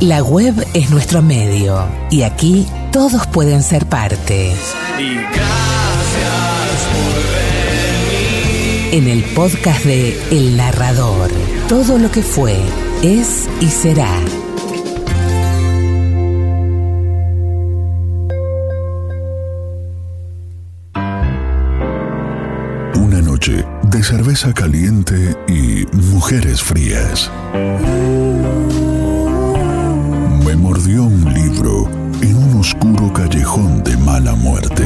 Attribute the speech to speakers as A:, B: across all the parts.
A: La web es nuestro medio y aquí todos pueden ser parte.
B: Y gracias por venir.
A: En el podcast de El Narrador, todo lo que fue, es y será.
C: Una noche de cerveza caliente y mujeres frías. Callejón de mala muerte.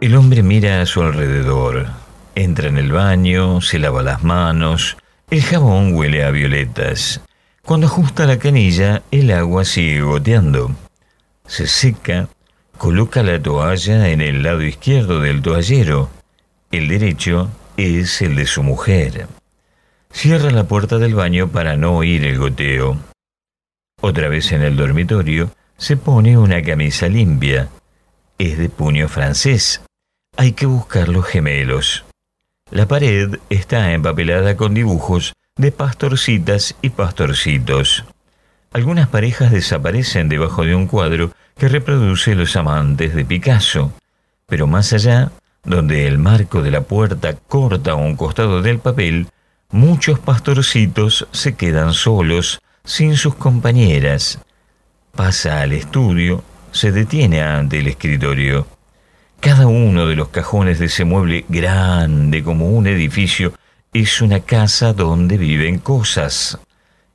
D: El hombre mira a su alrededor, entra en el baño, se lava las manos, el jabón huele a violetas. Cuando ajusta la canilla, el agua sigue goteando. Se seca, coloca la toalla en el lado izquierdo del toallero. El derecho es el de su mujer. Cierra la puerta del baño para no oír el goteo. Otra vez en el dormitorio, se pone una camisa limpia. Es de puño francés. Hay que buscar los gemelos. La pared está empapelada con dibujos de pastorcitas y pastorcitos. Algunas parejas desaparecen debajo de un cuadro que reproduce los amantes de Picasso, pero más allá, donde el marco de la puerta corta un costado del papel, muchos pastorcitos se quedan solos, sin sus compañeras. Pasa al estudio, se detiene ante el escritorio. Cada uno de los cajones de ese mueble grande como un edificio es una casa donde viven cosas.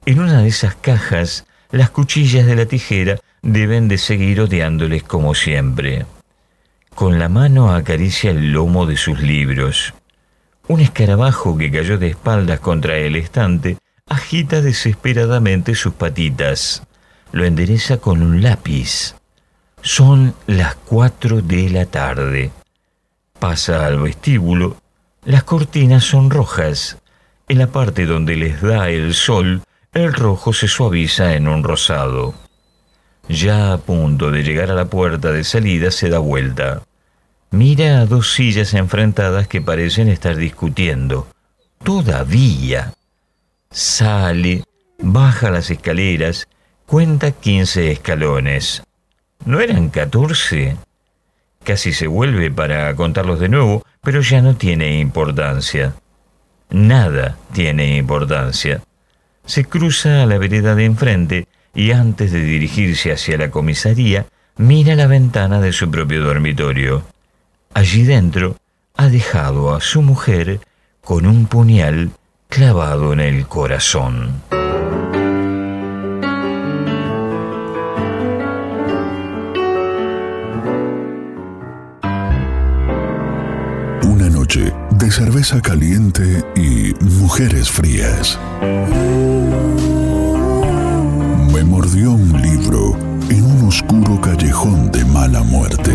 D: En una de esas cajas, las cuchillas de la tijera deben de seguir odiándoles como siempre. Con la mano acaricia el lomo de sus libros. Un escarabajo que cayó de espaldas contra el estante agita desesperadamente sus patitas. Lo endereza con un lápiz. Son las cuatro de la tarde. Pasa al vestíbulo. Las cortinas son rojas. En la parte donde les da el sol, el rojo se suaviza en un rosado. Ya a punto de llegar a la puerta de salida se da vuelta. Mira a dos sillas enfrentadas que parecen estar discutiendo. Todavía. Sale, baja las escaleras, cuenta quince escalones. ¿No eran catorce? Casi se vuelve para contarlos de nuevo, pero ya no tiene importancia. Nada tiene importancia. Se cruza a la vereda de enfrente y antes de dirigirse hacia la comisaría, mira la ventana de su propio dormitorio. Allí dentro ha dejado a su mujer con un puñal clavado en el corazón.
C: Una noche de cerveza caliente y mujeres frías. Me mordió un libro en un oscuro callejón de mala muerte.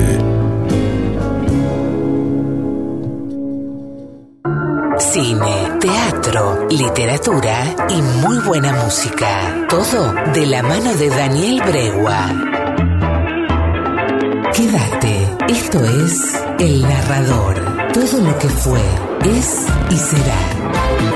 A: Cine, teatro, literatura y muy buena música. Todo de la mano de Daniel Bregua. Quédate, esto es El Narrador. Todo lo que fue, es y será.